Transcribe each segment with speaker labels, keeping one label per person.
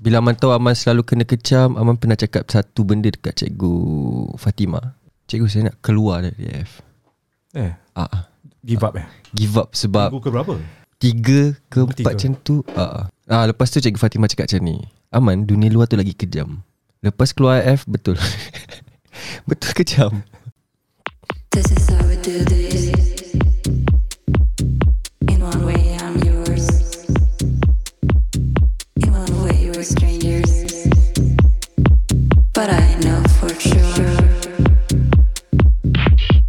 Speaker 1: Bila Aman tahu Aman selalu kena kecam Aman pernah cakap satu benda dekat cikgu Fatima Cikgu saya nak keluar dari DF
Speaker 2: Eh,
Speaker 1: ah, ah.
Speaker 2: give up eh?
Speaker 1: Give up sebab
Speaker 2: Minggu ke berapa?
Speaker 1: Tiga ke
Speaker 2: Nombor
Speaker 1: empat
Speaker 2: tiga.
Speaker 1: macam tu ah. ah. Lepas tu cikgu Fatima cakap macam ni Aman dunia luar tu lagi kejam Lepas keluar IF betul Betul kejam
Speaker 3: This is how we do this.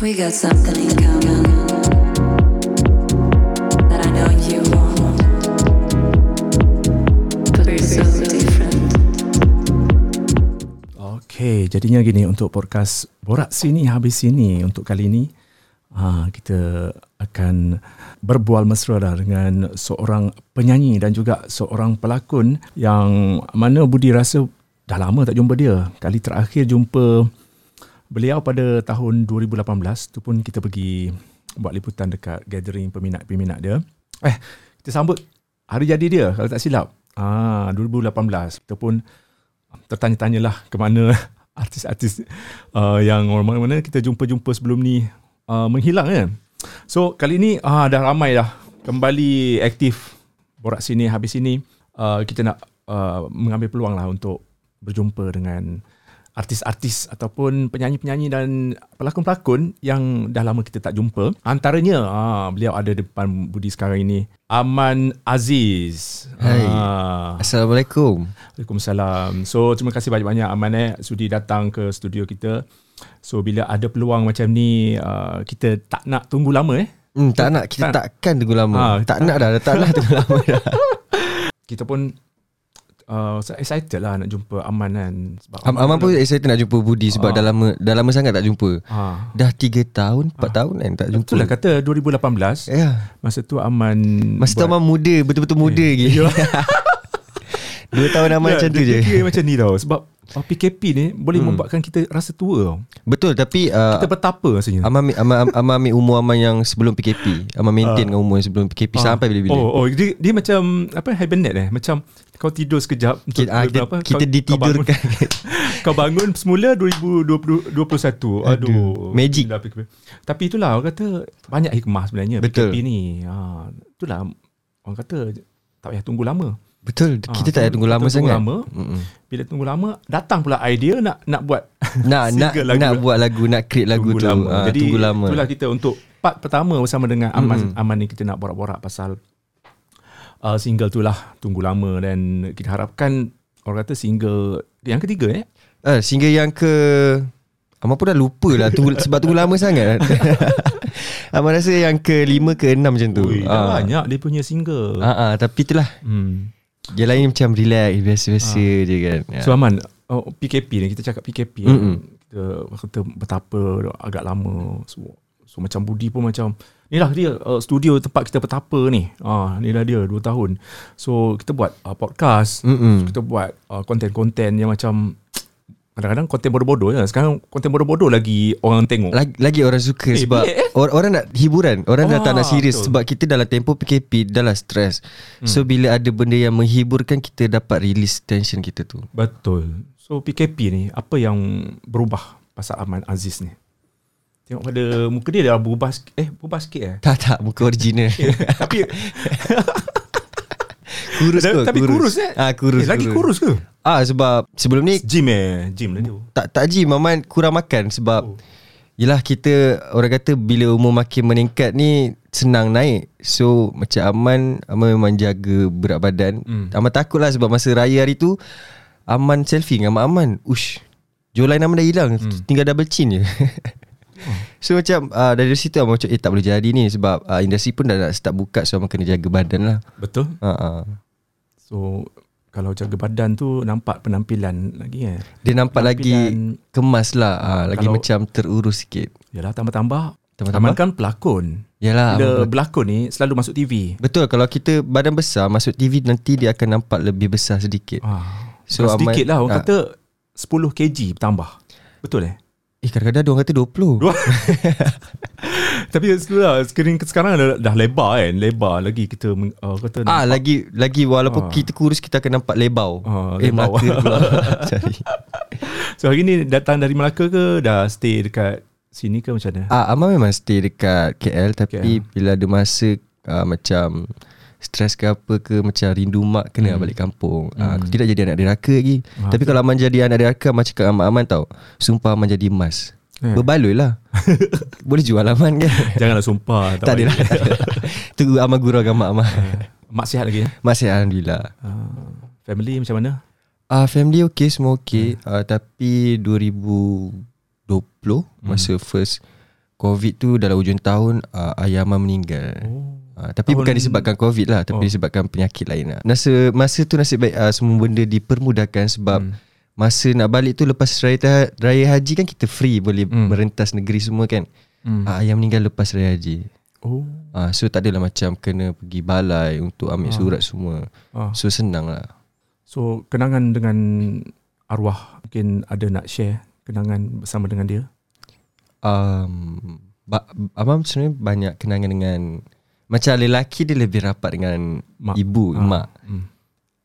Speaker 3: We got something in common that I know you won't. But we're so different.
Speaker 2: Okay, jadinya gini untuk podcast Borak Sini Habis Sini untuk kali ini ha, kita akan berbual mesra dah dengan seorang penyanyi dan juga seorang pelakon yang mana Budi rasa dah lama tak jumpa dia. Kali terakhir jumpa beliau pada tahun 2018 tu pun kita pergi buat liputan dekat gathering peminat-peminat dia. Eh, kita sambut hari jadi dia kalau tak silap. Ah, 2018. Kita pun tertanya-tanyalah ke mana artis-artis uh, yang orang mana kita jumpa-jumpa sebelum ni uh, menghilang kan. So kali ni uh, dah ramai dah kembali aktif borak sini habis sini uh, kita nak uh, mengambil peluang lah untuk berjumpa dengan artis-artis ataupun penyanyi-penyanyi dan pelakon-pelakon yang dah lama kita tak jumpa. Antaranya ah, beliau ada depan Budi sekarang ini Aman Aziz.
Speaker 1: Hai.
Speaker 2: Ah.
Speaker 1: Assalamualaikum
Speaker 2: Waalaikumsalam. So terima kasih banyak-banyak Aman eh sudi datang ke studio kita. So bila ada peluang macam ni uh, kita tak nak tunggu lama eh.
Speaker 1: hmm, Tak nak Kita
Speaker 2: Tak-
Speaker 1: takkan tunggu lama
Speaker 2: Ah,
Speaker 1: Tak
Speaker 2: tak-
Speaker 1: nak dah Tak nak tunggu lama dah
Speaker 2: Kita pun uh, excited lah nak jumpa Aman kan. Sebab
Speaker 1: Am- Aman pun excited nak jumpa Budi Sebab
Speaker 2: Ah.
Speaker 1: dah lama Dah lama sangat tak jumpa
Speaker 2: ha.
Speaker 1: Dah 3 tahun 4 tahun kan tak jumpa
Speaker 2: Betul lah kata 2018
Speaker 1: Ya
Speaker 2: masa tu Aman
Speaker 1: Masa tu Aman muda Betul-betul muda lagi Dua tahun Aman macam tu je
Speaker 2: dia macam ni tau sebab uh, PKP ni boleh
Speaker 1: Hmm.
Speaker 2: membuatkan kita rasa tua tau.
Speaker 1: Betul tapi uh,
Speaker 2: Kita betapa rasanya.
Speaker 1: Aman, ambil- Aman, Aman ambil umur Aman yang sebelum PKP Aman maintain dengan umur yang sebelum PKP
Speaker 2: Ah.
Speaker 1: Sampai bila-bila
Speaker 2: Oh, oh dia, dia macam apa hibernate eh macam kau tidur sekejap
Speaker 1: kita, ah, kita,
Speaker 2: apa,
Speaker 1: kita
Speaker 2: kau,
Speaker 1: ditidurkan
Speaker 2: kau bangun, kau bangun semula 2020 21 aduh,
Speaker 1: Aduh, magic.
Speaker 2: PKP. tapi itulah orang kata banyak hikmah sebenarnya
Speaker 1: Betul.
Speaker 2: PKP ni ha, itulah orang kata tak payah tunggu lama
Speaker 1: Betul
Speaker 2: Ah,
Speaker 1: Kita tak payah tunggu lama
Speaker 2: tunggu
Speaker 1: sangat
Speaker 2: lama.
Speaker 1: Mm-mm.
Speaker 2: bila tunggu lama datang pula idea nak nak buat
Speaker 1: Nak nak
Speaker 2: lagu.
Speaker 1: nak buat lagu Nak create lagu
Speaker 2: tunggu
Speaker 1: tu
Speaker 2: lama.
Speaker 1: Ah,
Speaker 2: Jadi
Speaker 1: Tunggu lama
Speaker 2: itulah kita untuk part pertama bersama dengan Aman
Speaker 1: Mm-mm.
Speaker 2: Aman ni kita nak borak-borak pasal uh, single tu lah. Tunggu lama dan kita harapkan orang kata single yang ketiga eh?
Speaker 1: Ah, Single yang ke Aman pun dah lupa lah tunggu, Sebab tunggu lama sangat. Aman rasa yang ke lima ke enam macam tu.
Speaker 2: Ui, dah banyak dia punya single.
Speaker 1: Ah, ah, Tapi itulah.
Speaker 2: Hmm.
Speaker 1: Yang lain macam relax Biasa-biasa je kan. Ya.
Speaker 2: so Aman oh, PKP ni kita cakap PKP
Speaker 1: Mm-mm.
Speaker 2: kan. kita kata betapa agak lama. So, so macam Budi pun macam ni lah dia uh, studio tempat kita betapa ni ah ni lah dia 2 tahun so kita buat uh, podcast
Speaker 1: Mm-mm.
Speaker 2: kita buat uh, konten-konten yang macam kadang-kadang konten bodoh-bodoh je. Sekarang konten bodoh-bodoh lagi orang tengok.
Speaker 1: lagi, lagi orang suka
Speaker 2: Eh,
Speaker 1: sebab
Speaker 2: eh?
Speaker 1: or, orang nak hiburan orang dah tak nak
Speaker 2: Ah,
Speaker 1: serius
Speaker 2: betul.
Speaker 1: sebab kita dalam tempoh PKP dah lah stres so bila ada benda yang menghiburkan kita dapat release tension kita tu
Speaker 2: Betul. So PKP ni apa yang berubah pasal Aman Aziz ni? Tengok pada muka dia dah berubah sikit. Eh, berubah sikit eh.
Speaker 1: tak tak muka original
Speaker 2: tapi
Speaker 1: kurus kot
Speaker 2: tapi kurus, eh.
Speaker 1: ah kurus
Speaker 2: eh, lagi kurus ke?
Speaker 1: ah sebab sebelum ni
Speaker 2: Gym eh, gym lah tu.
Speaker 1: tak tak gym Maman kurang makan sebab
Speaker 2: Oh.
Speaker 1: Yelah kita Orang kata Bila umur makin meningkat ni Senang naik So Macam Aman Aman memang jaga Berat badan
Speaker 2: Hmm.
Speaker 1: hmm. Aman takut lah Sebab masa raya hari tu Aman selfie dengan Mak Aman Ush Jawline Aman dah hilang hmm. Tinggal double chin je So macam uh, Dari situ Aman macam Eh tak boleh jadi ni Sebab uh, industri pun dah nak start buka So Aman kena jaga badan lah
Speaker 2: Betul.
Speaker 1: uh, uh.
Speaker 2: So kalau jaga badan tu nampak penampilan lagi eh.
Speaker 1: Dia nampak lagi
Speaker 2: Penampilan-
Speaker 1: Kemas lah uh, Lagi
Speaker 2: Kalau-
Speaker 1: macam terurus sikit
Speaker 2: Yalah tambah-tambah.
Speaker 1: Tambah-tambah?
Speaker 2: Aman kan pelakon.
Speaker 1: Yalah
Speaker 2: Bila berlakon ni selalu masuk TV.
Speaker 1: Betul kalau kita badan besar masuk TV nanti dia akan nampak lebih besar sedikit.
Speaker 2: Ah,
Speaker 1: So,
Speaker 2: sedikit
Speaker 1: Aman-
Speaker 2: lah orang
Speaker 1: ah.
Speaker 2: kata 10 kg bertambah. Betul eh?
Speaker 1: Eh kadang-kadang dia orang kata 20
Speaker 2: Dua. Tapi sekarang skrin sekarang dah, dah lebar kan, lebar lagi kita uh, kata
Speaker 1: Ah
Speaker 2: nampak.
Speaker 1: lagi lagi walaupun
Speaker 2: Ah.
Speaker 1: kita kurus kita akan nampak lebau.
Speaker 2: Ah,
Speaker 1: eh
Speaker 2: lebau.
Speaker 1: Melaka pula.
Speaker 2: So hari ni datang dari Melaka ke dah stay dekat sini ke macam mana?
Speaker 1: Ah Amal memang stay dekat KL tapi
Speaker 2: KL.
Speaker 1: bila ada masa uh, macam stres ke apa ke macam rindu mak kena
Speaker 2: Hmm.
Speaker 1: balik kampung. Ah aku tidak jadi anak deraka lagi.
Speaker 2: Ah,
Speaker 1: tapi kalau Aman jadi anak deraka Aman cakap dengan Mak Aman tau. Sumpah Aman jadi emas.
Speaker 2: Eh.
Speaker 1: Berbaloi lah. Boleh jual Aman kan?
Speaker 2: Janganlah sumpah.
Speaker 1: tak tak ada lah. Tu Aman gurau dengan Mak Aman.
Speaker 2: Mak sihat lagi eh?
Speaker 1: Masih Alhamdulillah.
Speaker 2: Uh, family macam mana?
Speaker 1: Ah uh, family okay semua okay. Hmm. Uh, tapi 2020 hmm. masa first COVID tu dalam hujung tahun uh, ayah Aman meninggal.
Speaker 2: Oh.
Speaker 1: Uh, tapi
Speaker 2: Tahun-
Speaker 1: bukan disebabkan COVID lah Tapi
Speaker 2: Oh.
Speaker 1: disebabkan penyakit lain lah Masa, masa tu nasib baik uh, Semua benda dipermudahkan Sebab
Speaker 2: Hmm.
Speaker 1: Masa nak balik tu Lepas raya, raya haji kan Kita free Boleh
Speaker 2: Hmm.
Speaker 1: merentas negeri semua kan
Speaker 2: Hmm.
Speaker 1: uh, Ayah meninggal lepas raya haji
Speaker 2: Oh.
Speaker 1: uh, So tak adalah macam Kena pergi balai Untuk ambil
Speaker 2: Ah.
Speaker 1: surat semua
Speaker 2: Ah.
Speaker 1: So senang lah
Speaker 2: So kenangan dengan arwah mungkin ada nak share kenangan bersama dengan dia?
Speaker 1: um, ba- Abang sebenarnya banyak kenangan dengan Macam lelaki dia lebih rapat dengan
Speaker 2: Mak.
Speaker 1: Ibu,
Speaker 2: Ah.
Speaker 1: mak
Speaker 2: Hmm.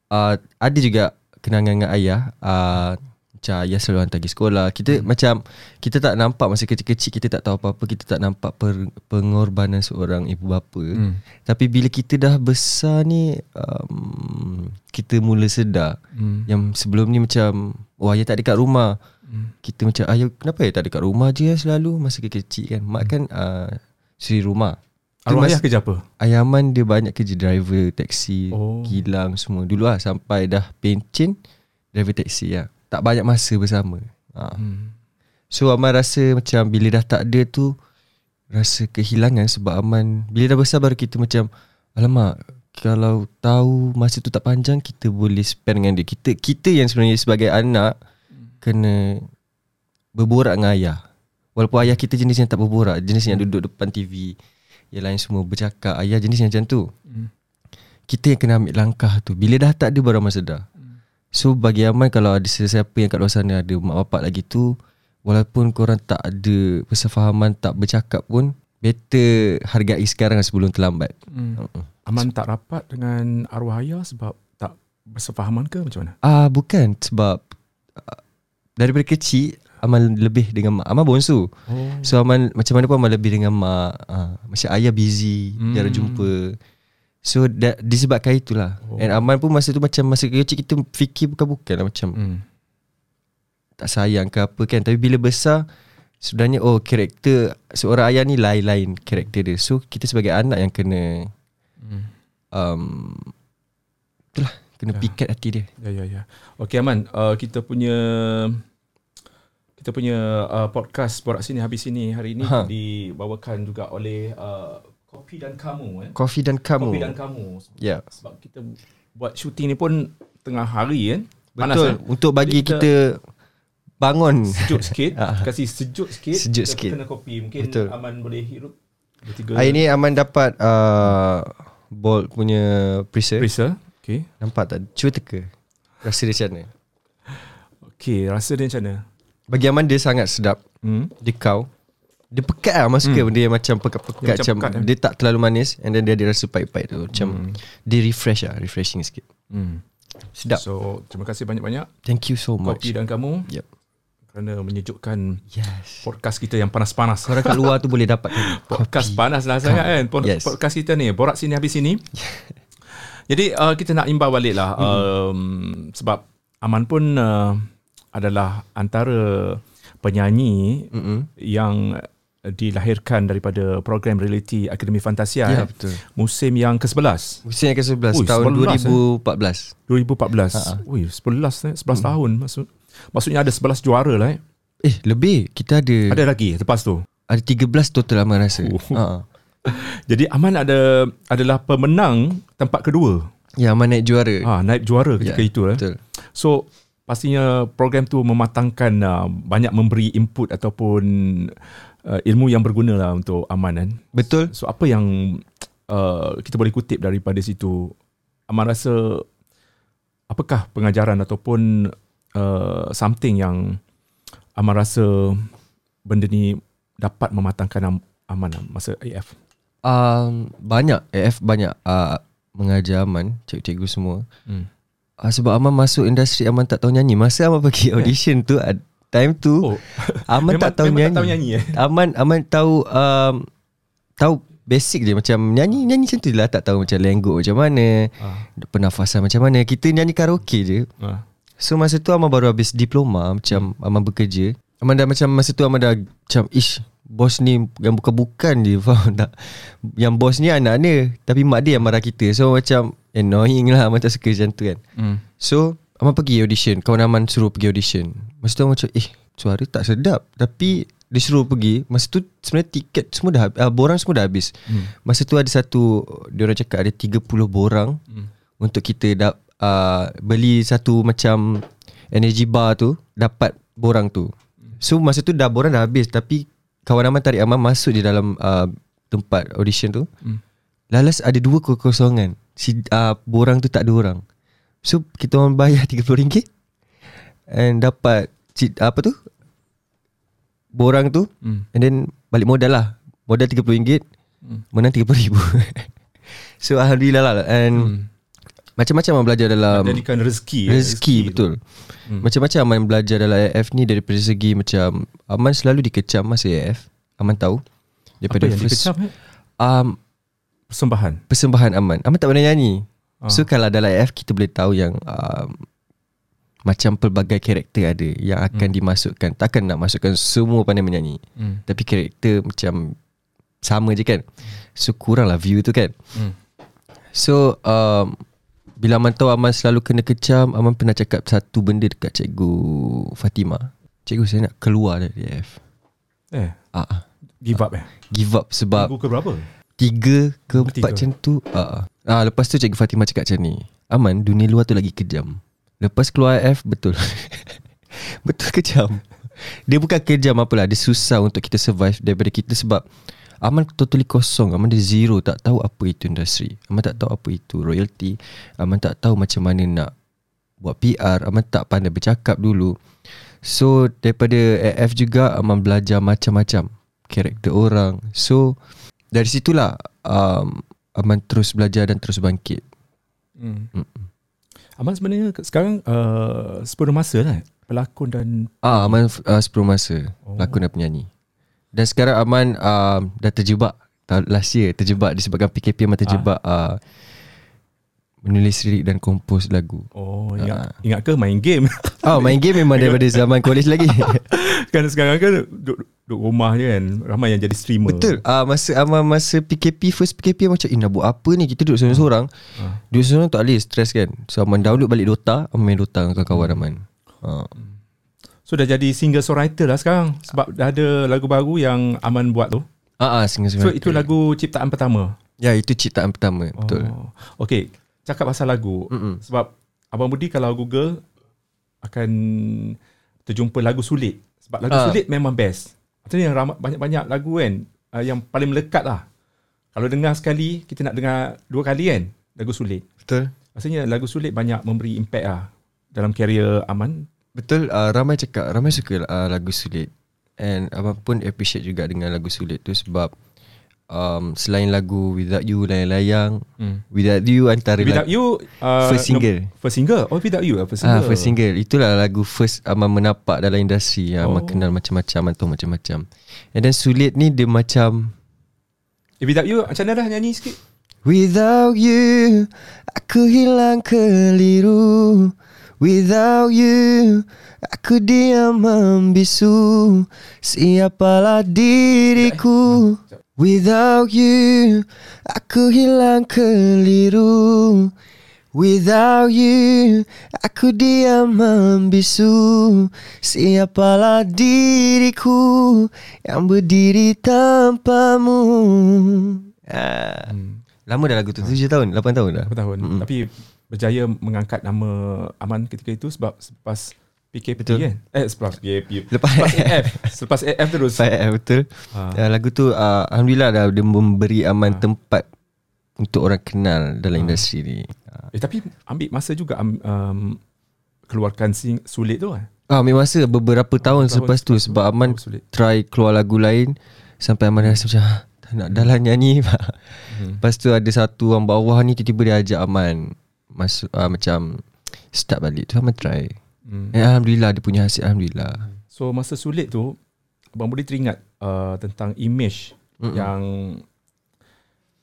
Speaker 1: uh, ada juga kenangan dengan ayah uh, macam ayah selalu hantar pergi sekolah kita hmm. macam kita tak nampak masa kecil-kecil kita tak tahu apa-apa kita tak nampak per, pengorbanan seorang ibu bapa hmm.
Speaker 2: Hmm.
Speaker 1: tapi bila kita dah besar ni um, kita mula sedar
Speaker 2: Hmm.
Speaker 1: yang sebelum ni macam oh ayah tak ada kat rumah
Speaker 2: Hmm.
Speaker 1: kita macam ayah kenapa ayah tak ada kat rumah je selalu masa kecil kan mak kan uh, suri rumah
Speaker 2: Arwah ayah kerja apa?
Speaker 1: Ayah dia banyak kerja driver taksi,
Speaker 2: Oh.
Speaker 1: kilang semua. Dulu lah sampai dah pencen driver taksi lah. Tak banyak masa bersama. Ha.
Speaker 2: Hmm.
Speaker 1: So Aman rasa macam bila dah tak ada tu rasa kehilangan sebab Aman bila dah besar baru kita macam alamak kalau tahu masa tu tak panjang kita boleh spend dengan dia. Kita kita yang sebenarnya sebagai anak kena berborak dengan ayah. Walaupun ayah kita jenis yang tak berborak, jenis yang duduk depan TV, yang lain semua bercakap, ayah jenis yang macam tu.
Speaker 2: Hmm.
Speaker 1: Kita yang kena ambil langkah tu. Bila dah tak ada baru Aman sedar. So bagi Aman kalau ada sesiapa yang kat luar sana ada mak bapak lagi tu, walaupun korang tak ada persefahaman, tak bercakap pun, better hargai sekarang sebelum terlambat.
Speaker 2: Hmm.
Speaker 1: Uh-uh.
Speaker 2: Aman tak rapat dengan arwah ayah sebab tak bersefahaman ke macam mana?
Speaker 1: Ah bukan sebab uh, daripada kecil Aman lebih dengan mak. Aman bonsu.
Speaker 2: Oh.
Speaker 1: So Aman macam mana pun Aman lebih dengan mak. Ah, macam ayah busy,
Speaker 2: Hmm.
Speaker 1: jarang jumpa. So that, disebabkan itulah.
Speaker 2: Oh.
Speaker 1: And Aman pun masa tu macam masa kecil kita fikir bukan-bukan lah macam
Speaker 2: Hmm.
Speaker 1: tak sayang ke apa kan. Tapi bila besar sebenarnya oh karakter seorang ayah ni lain-lain karakter dia. So kita sebagai anak yang kena
Speaker 2: Hmm.
Speaker 1: um, itulah kena
Speaker 2: Ya.
Speaker 1: pikat hati dia.
Speaker 2: Ya ya ya. Okey Aman, uh, kita punya kita punya uh, podcast Borak Sini Habis Sini hari ini
Speaker 1: Ha.
Speaker 2: dibawakan juga oleh uh, Kopi dan Kamu eh.
Speaker 1: Coffee dan kamu.
Speaker 2: Kopi dan Kamu.
Speaker 1: Ya.
Speaker 2: Sebab kita buat syuting ni pun tengah hari kan. Panas
Speaker 1: Betul.
Speaker 2: kan?
Speaker 1: Untuk bagi
Speaker 2: Jadi kita-
Speaker 1: kita bangun.
Speaker 2: Sejuk sikit,
Speaker 1: Ah.
Speaker 2: kasih sejuk sikit.
Speaker 1: Sejuk
Speaker 2: kita
Speaker 1: sikit.
Speaker 2: Kena kopi. Mungkin
Speaker 1: Betul.
Speaker 2: Aman boleh hirup bertiga.
Speaker 1: Hari ni Aman dapat uh, Bolt punya preset.
Speaker 2: Prisa. Okey.
Speaker 1: Nampak tak? Cuba teka. Rasa dia macam mana?
Speaker 2: Okey, rasa dia macam mana?
Speaker 1: Bagi Aman dia sangat sedap.
Speaker 2: Hmm.
Speaker 1: Dia kau. Dia pekat lah. Aman suka benda yang macam pekat-pekat.
Speaker 2: Dia macam
Speaker 1: Macam,
Speaker 2: pekat, eh?
Speaker 1: dia tak terlalu manis. And then dia ada rasa pahit-pahit tu. Macam
Speaker 2: Hmm.
Speaker 1: dia refresh lah. Refreshing sikit.
Speaker 2: Hmm.
Speaker 1: Sedap.
Speaker 2: So, terima kasih banyak-banyak
Speaker 1: Thank you so much.
Speaker 2: Kopi dan kamu
Speaker 1: Yep.
Speaker 2: kerana menyejukkan
Speaker 1: Yes.
Speaker 2: podcast kita yang panas-panas.
Speaker 1: Korang kat luar tu boleh dapat
Speaker 2: Podcast panas lah sangat kan Pod-
Speaker 1: Yes.
Speaker 2: Podcast kita ni Borak sini habis sini Jadi uh, kita nak imbau balik lah
Speaker 1: Hmm.
Speaker 2: um, Sebab Aman pun uh, adalah antara penyanyi
Speaker 1: Mm-mm.
Speaker 2: yang dilahirkan daripada program reality Akademi Fantasia
Speaker 1: Ya
Speaker 2: eh,
Speaker 1: betul.
Speaker 2: musim yang ke-11
Speaker 1: Musim yang ke-11
Speaker 2: Ui,
Speaker 1: tahun
Speaker 2: 11,
Speaker 1: 2014.
Speaker 2: 2014.
Speaker 1: Ha, ha.
Speaker 2: Ui, 11 eh, 11 tahun maksud maksudnya ada 11 juara lah eh.
Speaker 1: Eh lebih. Kita ada
Speaker 2: Ada lagi lepas tu.
Speaker 1: ada 13 total Aman rasa.
Speaker 2: Oh.
Speaker 1: Ha.
Speaker 2: Jadi Aman ada adalah pemenang tempat kedua.
Speaker 1: Ya Aman naik juara.
Speaker 2: Ha, naib juara ketika
Speaker 1: Ya,
Speaker 2: itu eh.
Speaker 1: Betul.
Speaker 2: So pastinya program tu mematangkan uh, banyak memberi input ataupun uh, ilmu yang berguna lah untuk Aman kan.
Speaker 1: Betul.
Speaker 2: So apa yang uh, kita boleh kutip daripada situ? Aman rasa apakah pengajaran ataupun uh, something yang Aman rasa benda ni dapat mematangkan am, Aman masa AF?
Speaker 1: um, Banyak AF banyak uh, Mengajar Aman Cikgu-cikgu semua
Speaker 2: Hmm.
Speaker 1: Uh, Sebab Aman masuk industri Aman tak tahu nyanyi. Masa Aman pergi audition tu Time tu
Speaker 2: Oh,
Speaker 1: Aman
Speaker 2: memang,
Speaker 1: tak tahu nyanyi
Speaker 2: tak tahu nyanyi eh?
Speaker 1: Aman Aman tahu um, Tahu basic je Macam nyanyi Nyanyi macam tu lah. Tak tahu macam lenggok macam mana
Speaker 2: Ah,
Speaker 1: Pernafasan macam mana. Kita nyanyi karaoke je.
Speaker 2: Ah.
Speaker 1: So masa tu Aman baru habis diploma Macam Aman bekerja. Aman dah macam Masa tu Aman dah Macam ish Bos ni Yang bukan-bukan je Faham tak? Yang bos ni anak dia Tapi mak dia yang marah kita. So macam Annoying lah Aman tak suka macam tu kan.
Speaker 2: Hmm.
Speaker 1: So Aman pergi audition Kawan Aman suruh pergi audition. Masa tu macam Eh suara tak sedap. Tapi Dia suruh pergi. Masa tu sebenarnya tiket semua dah habis uh, Borang semua dah habis.
Speaker 2: Hmm.
Speaker 1: Masa tu ada satu Dia orang cakap ada 30 borang
Speaker 2: Hmm.
Speaker 1: Untuk kita da, uh, Beli satu macam Energy bar tu Dapat borang tu. So masa tu dah borang dah habis. Tapi Kawan Aman tarik Aman masuk di dalam uh, Tempat audition tu.
Speaker 2: Hmm.
Speaker 1: Lalas ada dua kekosongan. Si, uh, Borang tu tak ada orang. So kita orang bayar RM30 And dapat Apa tu? Borang tu.
Speaker 2: Hmm.
Speaker 1: And then Balik modal lah. Modal RM30
Speaker 2: Hmm.
Speaker 1: Menang RM30,000 So Alhamdulillah lah. And
Speaker 2: Hmm.
Speaker 1: Macam-macam Aman belajar dalam
Speaker 2: Jadikan rezeki. eh,
Speaker 1: Rezeki
Speaker 2: tu.
Speaker 1: betul
Speaker 2: Hmm.
Speaker 1: Macam-macam Aman belajar dalam AF ni Daripada segi macam Aman selalu dikecam masa AF Aman tahu
Speaker 2: Apa
Speaker 1: Daripada
Speaker 2: yang
Speaker 1: first
Speaker 2: dikecam eh?
Speaker 1: um,
Speaker 2: Persembahan.
Speaker 1: Persembahan Aman Aman tak pernah nyanyi
Speaker 2: Ah.
Speaker 1: So kalau dalam AF Kita boleh tahu yang um, Macam pelbagai karakter ada Yang akan
Speaker 2: Hmm.
Speaker 1: dimasukkan Takkan nak masukkan semua pandai menyanyi
Speaker 2: Hmm.
Speaker 1: Tapi karakter macam Sama je kan So kurang lah view tu kan
Speaker 2: Hmm.
Speaker 1: So um, Bila Aman tahu Aman selalu kena kecam Aman pernah cakap satu benda dekat cikgu Fatima Cikgu saya nak keluar dari AF
Speaker 2: Eh,
Speaker 1: ah, ah.
Speaker 2: give up eh?
Speaker 1: Give up sebab
Speaker 2: Minggu ke berapa?
Speaker 1: Tiga ke
Speaker 2: Tiga.
Speaker 1: empat macam tu ah. ah, Lepas tu cikgu Fatima cakap macam ni Aman dunia luar tu lagi kejam Lepas keluar AF betul Betul kejam Dia bukan kejam apalah Dia susah untuk kita survive Daripada kita sebab Aman totally kosong. Aman dia zero. Tak tahu apa itu industri. Aman tak tahu apa itu royalty. Aman tak tahu macam mana nak Buat PR Aman tak pandai bercakap dulu. So daripada AF juga Aman belajar macam-macam Karakter orang. So Dari situlah um, Aman terus belajar dan terus bangkit.
Speaker 2: Hmm.
Speaker 1: Mm-mm.
Speaker 2: Aman sebenarnya sekarang uh, sepenuh masa lah pelakon dan
Speaker 1: Ah, Aman uh, 10 masa.
Speaker 2: Oh.
Speaker 1: Lakon dan penyanyi Dan sekarang Aman um, Dah terjebak. Last year terjebak Disebabkan PKP Aman terjebak uh, Menulis lirik dan kompos lagu.
Speaker 2: Oh ingat
Speaker 1: Ah.
Speaker 2: ingat ke main game?
Speaker 1: Oh main game memang daripada zaman college lagi.
Speaker 2: Kan sekarang kan duduk, duduk rumah je kan ramai yang jadi streamer.
Speaker 1: Betul. Uh, Masa Aman masa PKP First PKP macam Eh nak buat apa ni? Kita duduk seorang-seorang.
Speaker 2: Ah.
Speaker 1: Duduk seorang tak boleh Stress kan. So Aman download balik Dota. Aman main Dota dengan kawan-kawan Aman. Uh.
Speaker 2: So dah jadi singer songwriter lah sekarang. Sebab dah ada lagu baru yang Aman buat tu.
Speaker 1: Ah, ah,
Speaker 2: so itu lagu ciptaan pertama?
Speaker 1: Ya itu ciptaan pertama Betul.
Speaker 2: Oh. okay cakap pasal lagu.
Speaker 1: Mm-mm.
Speaker 2: sebab Abang Budi kalau Google akan terjumpa lagu sulit. Sebab lagu
Speaker 1: Ah.
Speaker 2: sulit memang best. Maksudnya yang ramai, banyak-banyak lagu kan uh, yang paling melekat lah. Kalau dengar sekali kita nak dengar dua kali kan lagu sulit.
Speaker 1: Betul.
Speaker 2: Rasanya lagu sulit banyak memberi impact lah dalam karier Aman.
Speaker 1: Betul uh, ramai cakap ramai suka uh, lagu sulit and abang pun appreciate juga dengan lagu sulit tu sebab um, selain lagu Without You layang-layang
Speaker 2: Hmm.
Speaker 1: Without You antara
Speaker 2: Without
Speaker 1: lagu,
Speaker 2: You uh,
Speaker 1: first single
Speaker 2: no- first single. Oh Without You lah first
Speaker 1: ah,
Speaker 2: single.
Speaker 1: first single itulah lagu first abang menapak dalam industri yang abang
Speaker 2: Oh.
Speaker 1: kenal macam-macam abang tahu macam-macam and then sulit ni dia macam
Speaker 2: Eh, Without You macam mana dah nyanyi sikit?
Speaker 1: Without you Aku hilang keliru Without you Aku diam membisu Siapalah diriku Without you Aku hilang keliru Without you Aku diam membisu Siapalah diriku Yang berdiri tanpamu ah.
Speaker 2: Hmm.
Speaker 1: Lama dah lagu tu 7 tahun 8 tahun dah
Speaker 2: Berapa tahun.
Speaker 1: Mm-mm.
Speaker 2: Tapi berjaya mengangkat nama Aman ketika itu sebab selepas PKP
Speaker 1: Betul.
Speaker 2: kan? Eh selepas PKP.
Speaker 1: Lepas
Speaker 2: Selepas AF. Selepas AF terus.
Speaker 1: Saya betul
Speaker 2: Ha.
Speaker 1: ya, Lagu tu uh, Alhamdulillah dah Dia memberi aman
Speaker 2: Ah.
Speaker 1: tempat Untuk orang kenal Dalam
Speaker 2: Ah.
Speaker 1: industri ni Ah.
Speaker 2: Eh tapi ambil masa juga um, um, keluarkan sing, sulit tu kan?
Speaker 1: Ah, ambil masa beberapa tahun
Speaker 2: tahun
Speaker 1: selepas tu
Speaker 2: selepas tu,
Speaker 1: sebab Aman
Speaker 2: sulit.
Speaker 1: try keluar lagu lain sampai Aman rasa macam "Ah, tak nak dah lah nyanyi. hmm. Lepas tu ada satu orang bawah ni tiba-tiba dia ajak Aman masuk uh, macam start balik tu Aman try.
Speaker 2: Hmm.
Speaker 1: Eh, Alhamdulillah dia punya hasil Alhamdulillah.
Speaker 2: So masa sulit tu Abang boleh teringat uh, tentang image
Speaker 1: Mm-mm.
Speaker 2: yang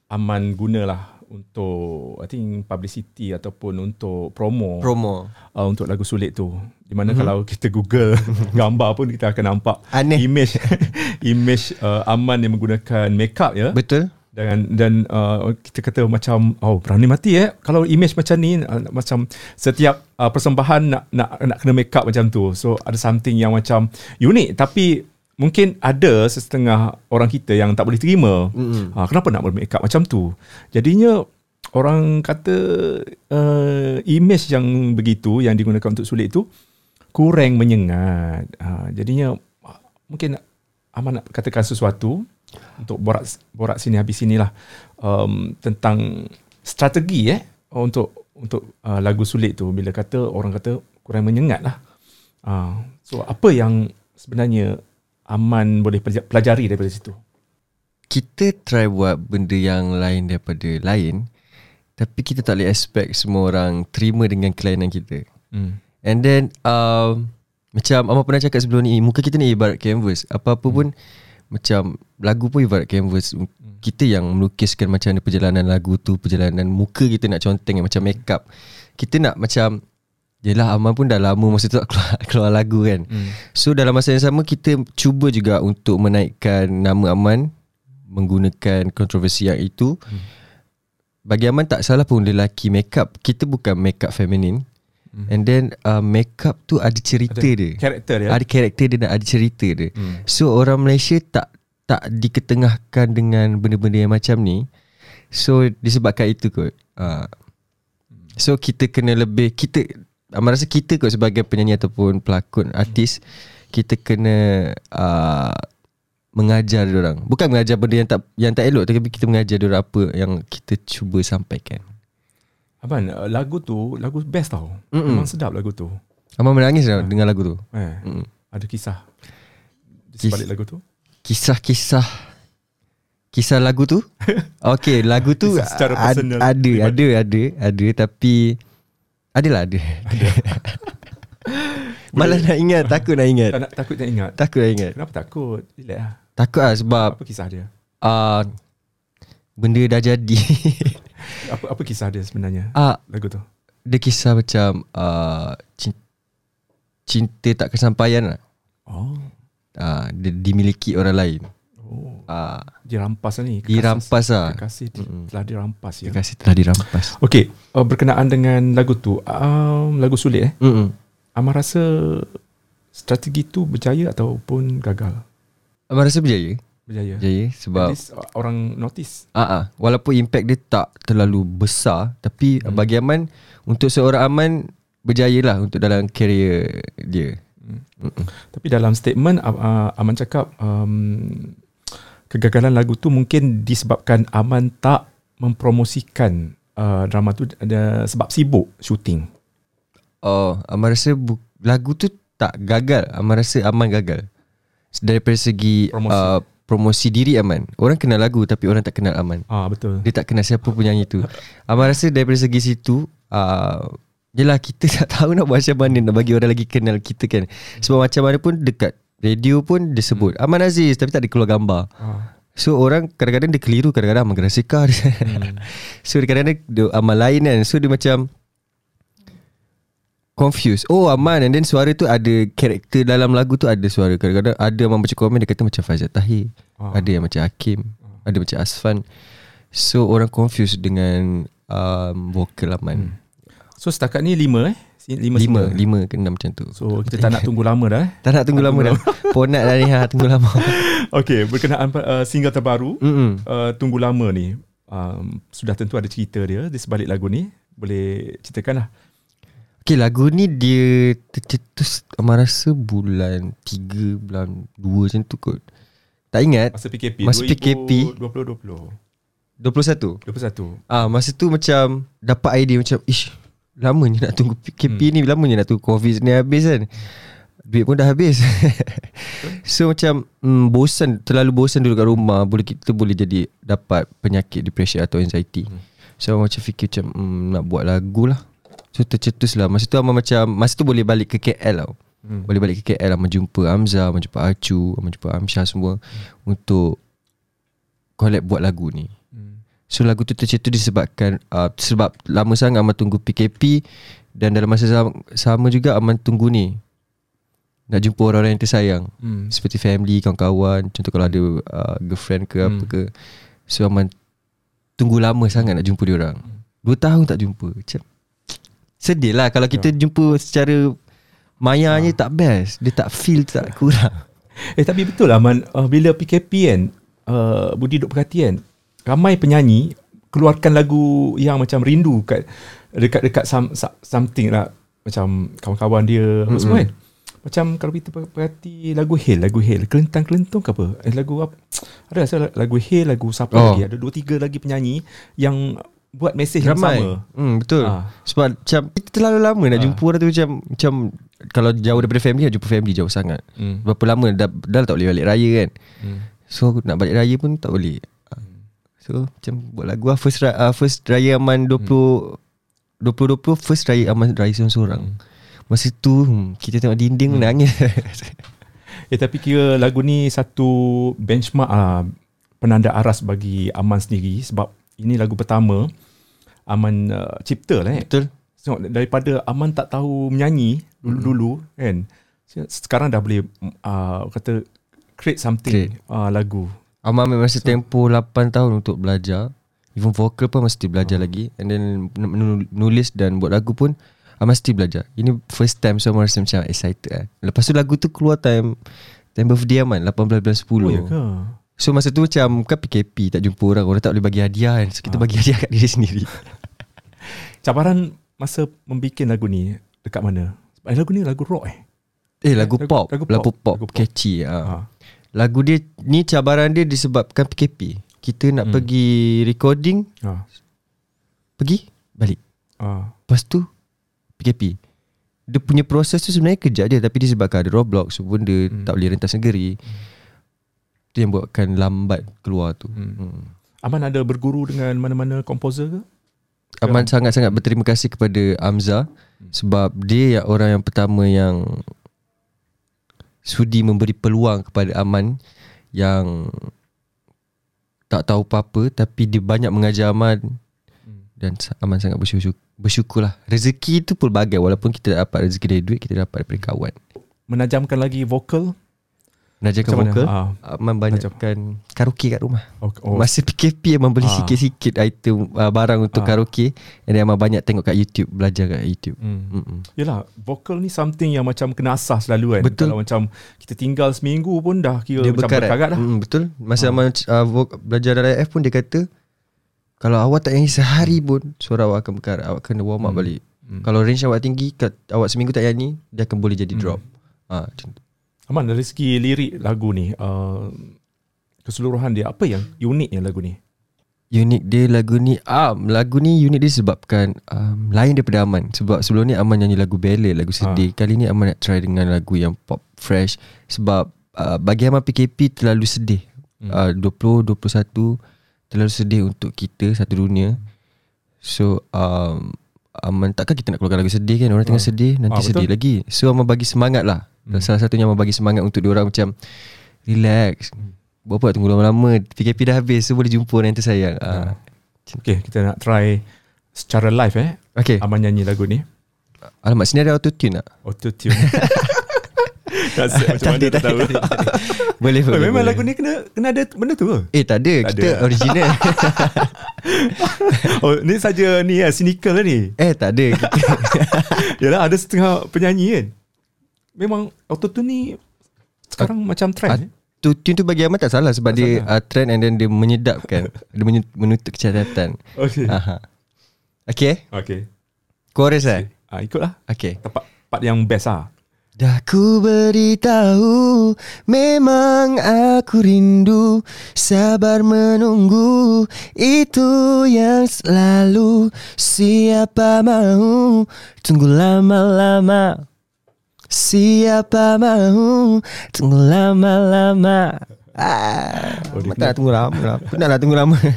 Speaker 2: Aman gunalah untuk I think publicity ataupun untuk promo,
Speaker 1: Promo.
Speaker 2: uh, untuk lagu sulit tu. Di mana mm-hmm. kalau kita Google gambar pun kita akan nampak
Speaker 1: Aneh.
Speaker 2: image image uh, Aman yang menggunakan makeup ya.
Speaker 1: Betul?
Speaker 2: Dan dan uh, kita kata macam oh berani mati eh. Kalau image macam ni uh, macam setiap uh, persembahan nak nak nak kena make up macam tu. So ada something yang macam unik. Tapi mungkin ada setengah orang kita yang tak boleh terima.
Speaker 1: Mm-mm.
Speaker 2: uh, kenapa nak make up macam tu? Jadinya orang kata uh, image yang begitu yang digunakan untuk sulit tu kurang menyengat. Uh, jadinya mungkin Aman nak katakan sesuatu untuk borak borak sini habis sinilah um, tentang strategi eh untuk untuk uh, lagu sulit tu bila kata orang kata kurang menyengat lah. Uh, so apa yang sebenarnya Aman boleh pelaj- pelajari daripada situ?
Speaker 1: Kita try buat benda yang lain daripada lain tapi kita tak boleh expect semua orang terima dengan kelainan kita.
Speaker 2: Hmm.
Speaker 1: And then um, Macam Amal pernah cakap sebelum ni Muka kita ni ibarat canvas Apa-apa pun Macam Lagu pun ibarat canvas. Kita yang melukiskan Macam mana perjalanan lagu tu Perjalanan muka kita nak conteng Macam make up Kita nak macam Yelah Amal pun dah lama Masa tu tak keluar, keluar lagu kan.
Speaker 2: Hmm.
Speaker 1: So dalam masa yang sama Kita cuba juga Untuk menaikkan Nama Aman Menggunakan kontroversi yang itu. Bagi Aman tak salah pun Lelaki make up Kita bukan make up feminin
Speaker 2: Hmm.
Speaker 1: And then uh, makeup tu ada cerita
Speaker 2: Ada
Speaker 1: dia.
Speaker 2: Karakter dia.
Speaker 1: Ada karakter dia dan ada cerita dia.
Speaker 2: Hmm.
Speaker 1: So orang Malaysia tak tak diketengahkan dengan benda-benda yang macam ni. So disebabkan itu kot. Uh, so kita kena lebih kita Amal rasa kita kot sebagai penyanyi ataupun pelakon artis kita kena uh, mengajar dia orang. Bukan mengajar benda yang tak yang tak elok tapi kita mengajar dia orang apa yang kita cuba sampaikan.
Speaker 2: Abang, uh, lagu tu lagu best tau.
Speaker 1: Mm-mm.
Speaker 2: Memang sedap lagu tu.
Speaker 1: Amal menangis dah dengar lagu tu.
Speaker 2: Eh,
Speaker 1: Mm.
Speaker 2: ada kisah di
Speaker 1: Kis-
Speaker 2: sebalik lagu tu.
Speaker 1: Kisah-kisah Kisah lagu tu Okay lagu tu
Speaker 2: Kisah secara
Speaker 1: ad-
Speaker 2: personal.
Speaker 1: Ada
Speaker 2: Pribadi.
Speaker 1: Ada Ada Ada Tapi Adalah ada, ada. Malah nak ingat Takut nak ingat
Speaker 2: Tak nak takut nak ingat.
Speaker 1: Takut nak ingat
Speaker 2: Kenapa takut? Relax lah.
Speaker 1: Takut lah sebab
Speaker 2: Apa kisah dia?
Speaker 1: uh, Benda dah jadi
Speaker 2: Apa apa kisah dia sebenarnya?
Speaker 1: uh,
Speaker 2: Lagu tu.
Speaker 1: Dia kisah macam uh, cinta, cinta tak kesampaian lah
Speaker 2: Oh.
Speaker 1: uh, Dia dimiliki orang lain
Speaker 2: Oh.
Speaker 1: uh,
Speaker 2: Dirampas lah ni. Kekasih-
Speaker 1: Dirampas lah
Speaker 2: Kekasih di,
Speaker 1: Mm-mm.
Speaker 2: telah dirampas ya.
Speaker 1: Terima kasih telah dirampas
Speaker 2: Okey, uh, berkenaan dengan lagu tu, um, lagu sulit eh.
Speaker 1: Mm-mm.
Speaker 2: Amar rasa strategi tu berjaya ataupun gagal?
Speaker 1: Abang rasa berjaya
Speaker 2: Berjaya.
Speaker 1: Berjaya Sebab
Speaker 2: At least, orang notice.
Speaker 1: Ah, uh walaupun impact dia tak terlalu besar, tapi hmm. bagi Aman untuk seorang Aman berjaya lah untuk dalam career dia. Mm-mm.
Speaker 2: Tapi dalam statement uh, Aman cakap um, kegagalan lagu tu mungkin disebabkan Aman tak mempromosikan uh, drama tu ada sebab sibuk syuting.
Speaker 1: Oh, Aman rasa bu- lagu tu tak gagal. Aman rasa Aman gagal. Daripada segi
Speaker 2: promosi,
Speaker 1: uh, promosi diri Aman. Orang kenal lagu tapi orang tak kenal Aman.
Speaker 2: Ah betul.
Speaker 1: Dia tak kenal siapa penyanyi tu. Aman rasa daripada segi situ uh, Yelah kita tak tahu nak buat macam mana Nak bagi orang lagi kenal kita kan Sebab macam mana pun dekat Radio pun dia sebut Aman Aziz Tapi tak ada keluar gambar
Speaker 2: Ah.
Speaker 1: So orang kadang-kadang dia keliru Kadang-kadang Aman Gerasika hmm. So kadang-kadang dia amal lain kan So dia macam Confused. Oh Aman. And then suara tu ada Karakter dalam lagu tu ada suara. Kadang-kadang ada Aman baca komen Dia kata macam Faizal Tahir.
Speaker 2: Ah.
Speaker 1: Ada yang macam Hakim. Ada macam Asfan. So orang confused dengan um, Vokal Aman.
Speaker 2: So setakat ni lima eh? Lima,
Speaker 1: Lima.
Speaker 2: semua.
Speaker 1: Lima ke enam macam tu.
Speaker 2: So kita tak nak tunggu lama dah eh?
Speaker 1: Tak nak tunggu lama dah. Ponat dah ni ha, Tunggu lama.
Speaker 2: Okay, berkenaan uh, single terbaru. Uh, Tunggu Lama ni. Um, Sudah tentu ada cerita dia Di sebalik lagu ni. Boleh ceritakan lah
Speaker 1: Okay lagu ni dia tercetus Amal rasa bulan 3 Bulan 2 macam tu kot. Tak ingat.
Speaker 2: Masa PKP
Speaker 1: Masa PKP.
Speaker 2: 2020
Speaker 1: 21
Speaker 2: 21
Speaker 1: Ah Masa tu macam Dapat idea macam Ish Lamanya nak tunggu PKP hmm. ni Lamanya nak tunggu Covid ni habis kan. Duit pun dah habis. So macam mm, Bosan Terlalu bosan dulu kat rumah boleh Kita boleh jadi Dapat penyakit Depression atau anxiety. Hmm. So macam fikir macam mm, Nak buat lagu lah So tercetus lah Masa tu Aman macam Masa tu boleh balik ke KL tau hmm. Boleh balik ke KL Aman jumpa Hamzah Aman jumpa Acu Aman jumpa Amsyah semua hmm. Untuk Collect buat lagu ni
Speaker 2: Hmm.
Speaker 1: So lagu tu tercetus disebabkan uh, Sebab lama sangat Aman tunggu PKP Dan dalam masa sama, sama juga Aman tunggu ni Nak jumpa orang-orang yang tersayang
Speaker 2: Hmm.
Speaker 1: Seperti family, kawan-kawan Contoh kalau ada uh, girlfriend ke apa
Speaker 2: Hmm.
Speaker 1: ke So Aman Tunggu lama sangat nak jumpa dia orang Dua tahun tak jumpa Macam Sedih lah Kalau kita jumpa secara Mayanya tak best. Dia tak feel tak kurang.
Speaker 2: Eh tapi betul lah Man. Uh, Bila PKP kan uh, Budi duk perhati kan Ramai penyanyi Keluarkan lagu Yang macam rindu kat Dekat-dekat some, some- something lah. Macam kawan-kawan dia mm-hmm. Semua kan. Macam kalau kita per- perhati Lagu Hail Lagu Hail. Kelentang-kelentung ke apa? Eh, Lagu apa? Ada rasa lagu Hail Lagu siapa
Speaker 1: Oh.
Speaker 2: lagi? Ada dua tiga lagi penyanyi Yang Buat mesej yang
Speaker 1: Ramai.
Speaker 2: sama.
Speaker 1: Hmm, Betul.
Speaker 2: Ah.
Speaker 1: Sebab macam Kita terlalu lama nak
Speaker 2: Ah.
Speaker 1: jumpa orang tu macam Macam Kalau jauh daripada family Nak jumpa family jauh sangat.
Speaker 2: Hmm.
Speaker 1: Berapa lama dah, dah tak boleh balik raya kan?
Speaker 2: Hmm.
Speaker 1: So nak balik raya pun tak boleh. So macam buat lagu lah. First, uh, first raya Aman 20 2020 First raya Aman raya seorang-seorang. Masa tu hmm, Kita tengok dinding nangis
Speaker 2: Eh tapi kira lagu ni satu benchmark ah penanda aras bagi Aman sendiri. Sebab ini lagu pertama Aman uh, cipta lah eh.
Speaker 1: Betul.
Speaker 2: So, daripada Aman tak tahu menyanyi dulu-dulu kan. Sekarang dah boleh uh, kata create something uh, lagu.
Speaker 1: Aman ambil masa tempoh 8 tahun untuk belajar. Even vocal pun mesti belajar lagi. And then nu- nulis dan buat lagu pun Aman mesti belajar. Ini first time so rasa macam excited lah Lepas tu lagu tu keluar time Time birthday Aman 18 bulan 10
Speaker 2: Oh ya ke?
Speaker 1: So masa tu macam Kan PKP tak jumpa orang Orang tak boleh bagi hadiah kan So kita bagi hadiah kat diri sendiri
Speaker 2: Cabaran masa membuat lagu ni dekat mana? Sebab lagu ni lagu rock eh.
Speaker 1: Eh lagu,
Speaker 2: Lagu-
Speaker 1: pop
Speaker 2: lagu
Speaker 1: Lagu
Speaker 2: pop. Lagu pop.
Speaker 1: Catchy ha.
Speaker 2: Ha.
Speaker 1: Lagu dia Ni cabaran dia disebabkan PKP Kita nak
Speaker 2: Hmm.
Speaker 1: pergi recording
Speaker 2: Ha.
Speaker 1: Pergi Balik
Speaker 2: Ha.
Speaker 1: Lepas tu PKP Dia punya proses tu sebenarnya kejap je Tapi disebabkan ada roadblock Semua benda
Speaker 2: Hmm.
Speaker 1: tak boleh rentas negeri Itu yang buatkan lambat keluar tu
Speaker 2: Hmm.
Speaker 1: hmm.
Speaker 2: Aman ada berguru dengan mana-mana komposer ke?
Speaker 1: Aman sangat-sangat berterima kasih kepada Amza Sebab dia yang orang yang pertama yang Sudi memberi peluang kepada Aman Yang Tak tahu apa-apa Tapi dia banyak mengajar Aman Dan sa- Aman sangat bersyukur Bersyukur lah Rezeki tu pelbagai Walaupun kita tak dapat rezeki dari duit Kita dapat daripada kawan
Speaker 2: Menajamkan lagi vokal.
Speaker 1: Menajarkan
Speaker 2: Macam mana?
Speaker 1: vokal
Speaker 2: Ah.
Speaker 1: Aman banyakkan karaoke kat rumah
Speaker 2: Oh,
Speaker 1: oh. Masa PKP Aman beli
Speaker 2: Ah.
Speaker 1: sikit-sikit item uh, Barang untuk
Speaker 2: Ah.
Speaker 1: karaoke And then Aman banyak tengok kat YouTube Belajar kat YouTube
Speaker 2: Hmm.
Speaker 1: Mm-mm.
Speaker 2: Yelah, vokal ni something yang macam kena asah selalu kan.
Speaker 1: Betul.
Speaker 2: Kalau macam kita tinggal seminggu pun dah kira
Speaker 1: Dia
Speaker 2: macam
Speaker 1: berkarat,
Speaker 2: berkarat dah.
Speaker 1: Mm, Betul Masa
Speaker 2: Ah.
Speaker 1: Aman uh, vok- belajar dari AF pun dia kata Kalau awak tak nyanyi sehari pun Suara awak akan berkarat Awak kena warm up
Speaker 2: Hmm.
Speaker 1: balik
Speaker 2: Hmm.
Speaker 1: Kalau range awak tinggi kat, Awak seminggu tak nyanyi Dia akan boleh jadi
Speaker 2: Hmm.
Speaker 1: drop Ah, macam tu.
Speaker 2: Aman dari segi lirik lagu ni, uh, keseluruhan dia apa yang uniknya lagu ni?
Speaker 1: Unik dia lagu ni ah, Lagu ni unik dia sebabkan um, Lain daripada Aman. Sebab sebelum ni Aman nyanyi lagu ballad Lagu sedih. Kali ni Aman nak try dengan lagu yang pop fresh. Sebab uh, Bagi Aman PKP terlalu sedih. Uh, 20, 21 Terlalu sedih untuk kita Satu dunia. So um, Aman takkan kita nak keluarkan lagu sedih kan? Orang tengah
Speaker 2: Ah.
Speaker 1: sedih Nanti
Speaker 2: betul.
Speaker 1: sedih lagi. So Aman bagi semangat lah
Speaker 2: Hmm.
Speaker 1: Salah satunya Aman bagi semangat Untuk diorang macam Relax Buat apa tunggu lama-lama PKP dah habis So boleh jumpa orang yang tersayang ah.
Speaker 2: Okay, kita nak try secara live eh.
Speaker 1: Okay
Speaker 2: Aman nyanyi lagu ni.
Speaker 1: Alamak sini ada autotune tak?
Speaker 2: Auto tune. Rasa macam mana tak tahu.
Speaker 1: Boleh boleh,
Speaker 2: memang
Speaker 1: boleh.
Speaker 2: lagu ni kena kena ada benda tu ke?
Speaker 1: Eh tak ada
Speaker 2: Tak
Speaker 1: Kita
Speaker 2: ada.
Speaker 1: original
Speaker 2: Oh, ni saja ni ya cynical lah ni.
Speaker 1: Eh tak ada kita,
Speaker 2: Yalah ada setengah penyanyi kan. Memang autotune ni sekarang macam trend. eh?
Speaker 1: Autotune tu bagi Ahmad tak salah Sebab
Speaker 2: Tak
Speaker 1: dia
Speaker 2: salah.
Speaker 1: uh, trend And then dia menyedapkan Dia menutup kecacatan
Speaker 2: Okay.
Speaker 1: Aha. Okay
Speaker 2: Okay.
Speaker 1: Chorus eh
Speaker 2: Ah, ikutlah.
Speaker 1: Okay
Speaker 2: Part, part yang best ah.
Speaker 1: Dah ku beritahu Memang aku rindu Sabar menunggu Itu yang selalu Siapa mau Tunggu lama-lama Siapa mahu Tunggu lama-lama ah,
Speaker 2: Oh,
Speaker 1: Tak nak tunggu lama lah Penat lah tunggu lama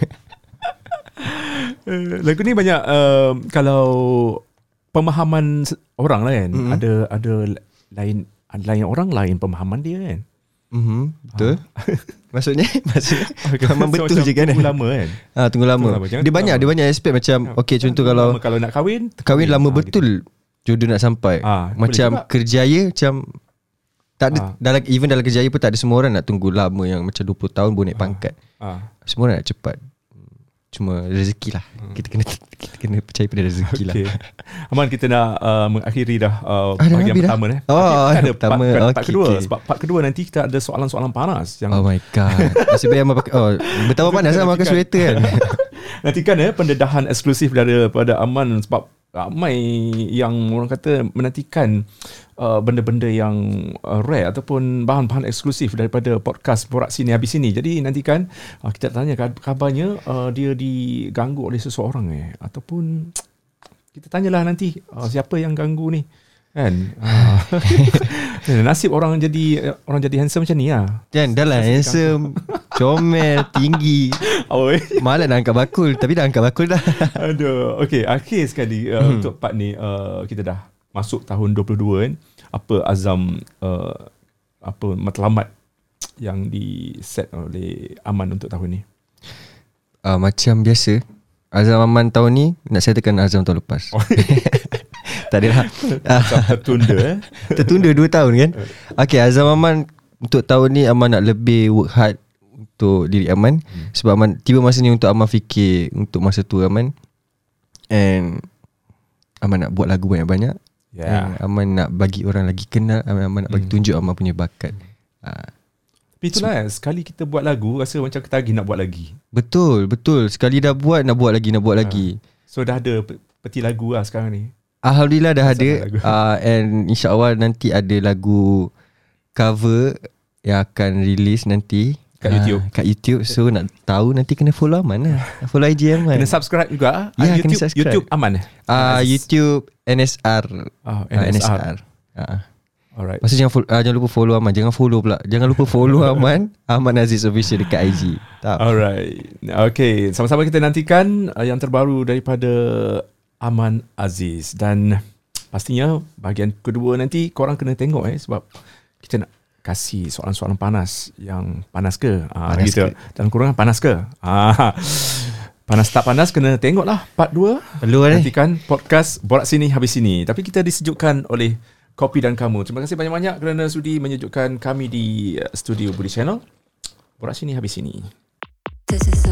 Speaker 2: lagu ni banyak uh, kalau pemahaman orang lah kan.
Speaker 1: Mm-mm.
Speaker 2: Ada ada lain lain orang lain pemahaman dia kan.
Speaker 1: mm-hmm, Betul Maksudnya Maksudnya Memang
Speaker 2: So,
Speaker 1: betul
Speaker 2: macam
Speaker 1: je kan
Speaker 2: tunggu lama kan.
Speaker 1: Ah, tunggu lama.
Speaker 2: Tunggu lama.
Speaker 1: Dia
Speaker 2: tunggu
Speaker 1: banyak,
Speaker 2: lama.
Speaker 1: dia banyak aspek macam okey contoh kalau
Speaker 2: lama, kalau nak kahwin
Speaker 1: kahwin lama
Speaker 2: ah,
Speaker 1: betul jodoh nak sampai.
Speaker 2: Ah, boleh
Speaker 1: macam kerjaya macam tak ada
Speaker 2: Ah.
Speaker 1: dalam even dalam kerjaya pun tak ada semua orang nak tunggu lama yang macam 20 tahun baru naik pangkat.
Speaker 2: Gitu. Ah.
Speaker 1: Semua orang nak cepat. Cuma rezeki lah. Kita kena kita kena percaya pada rezeki lah.
Speaker 2: Hmm. Okay. Aman kita nak uh, mengakhiri dah uh,
Speaker 1: Ah, dah
Speaker 2: bahagian
Speaker 1: dah?
Speaker 2: pertama eh.
Speaker 1: Oh,
Speaker 2: kita ada
Speaker 1: pertama.
Speaker 2: part, part, part kedua
Speaker 1: okey.
Speaker 2: sebab part kedua nanti kita ada soalan-soalan panas yang
Speaker 1: Oh my god. Nasib baik Amal pakai oh betapa panas lah pakai sweater kan.
Speaker 2: Nantikan ya pendedahan eksklusif daripada Aman sebab ramai yang orang kata menantikan uh, benda-benda yang uh, rare ataupun bahan-bahan eksklusif daripada podcast Borak Sini Habis Sini. Jadi nantikan uh, kita tanya kab- kabarnya uh, dia diganggu oleh seseorang eh ataupun kita tanyalah nanti uh, siapa yang ganggu ni kan uh, nasib orang jadi orang jadi handsome macam ni lah
Speaker 1: Kan dah lah handsome, comel, tinggi.
Speaker 2: oh, eh.
Speaker 1: Malah nak angkat bakul tapi dah angkat bakul dah.
Speaker 2: Aduh, okay, akhir sekali uh,
Speaker 1: Hmm.
Speaker 2: untuk part ni uh, kita dah masuk tahun 22 kan. Apa azam uh, apa matlamat yang di set oleh Aman untuk tahun ni?
Speaker 1: Uh, macam biasa Azam Aman tahun ni Nak settlekan Azam tahun lepas
Speaker 2: Oh.
Speaker 1: Tak ada lah Ah,
Speaker 2: Macam tertunda eh.
Speaker 1: Tertunda 2 tahun kan Okay Azam Aman Untuk tahun ni Aman nak lebih work hard Untuk diri Aman
Speaker 2: Hmm.
Speaker 1: Sebab Aman Tiba masa ni untuk Aman fikir Untuk masa tu Aman And Aman nak buat lagu banyak-banyak
Speaker 2: Ya.
Speaker 1: And Aman nak bagi orang lagi kenal Aman, Aman nak bagi
Speaker 2: Hmm.
Speaker 1: tunjuk Aman punya bakat Ah,
Speaker 2: Tapi itulah eh, sekali kita buat lagu rasa macam ketagih nak buat lagi.
Speaker 1: Betul Betul Sekali dah buat Nak buat lagi Nak buat lagi
Speaker 2: So dah ada pe- peti lagu lah sekarang ni.
Speaker 1: Alhamdulillah dah ada uh, And insyaAllah nanti ada lagu Cover Yang akan release nanti
Speaker 2: Kat
Speaker 1: Ah,
Speaker 2: YouTube.
Speaker 1: Kat YouTube So nak tahu Nanti kena follow Aman lah Follow IG Aman
Speaker 2: Kena subscribe juga.
Speaker 1: Ya,
Speaker 2: Ah,
Speaker 1: kena
Speaker 2: YouTube,
Speaker 1: subscribe.
Speaker 2: YouTube Aman
Speaker 1: uh. YouTube NSR
Speaker 2: Oh,
Speaker 1: Ah,
Speaker 2: NSR.
Speaker 1: uh.
Speaker 2: Alright.
Speaker 1: Tu jangan, follow, uh, jangan lupa follow Aman Jangan follow pula Jangan lupa follow Aman Aman Aziz Official dekat IG Tak
Speaker 2: Alright. Okay, sama-sama kita nantikan uh, yang terbaru daripada Aman Aziz dan pastinya bahagian kedua nanti korang kena tengok eh sebab kita nak kasih soalan-soalan panas yang panas ke? Ah
Speaker 1: Panas
Speaker 2: gitu.
Speaker 1: ke?
Speaker 2: Dan kurang panas ke? Ah. Panas tak panas kena tengoklah part 2.
Speaker 1: Perlu kan eh
Speaker 2: Nantikan podcast Borak Sini Habis Sini. Tapi kita disejukkan oleh Kopi dan Kamu. Terima kasih banyak-banyak kerana sudi menyejukkan kami di uh, studio Budi Channel. Borak Sini Habis Sini.
Speaker 3: This is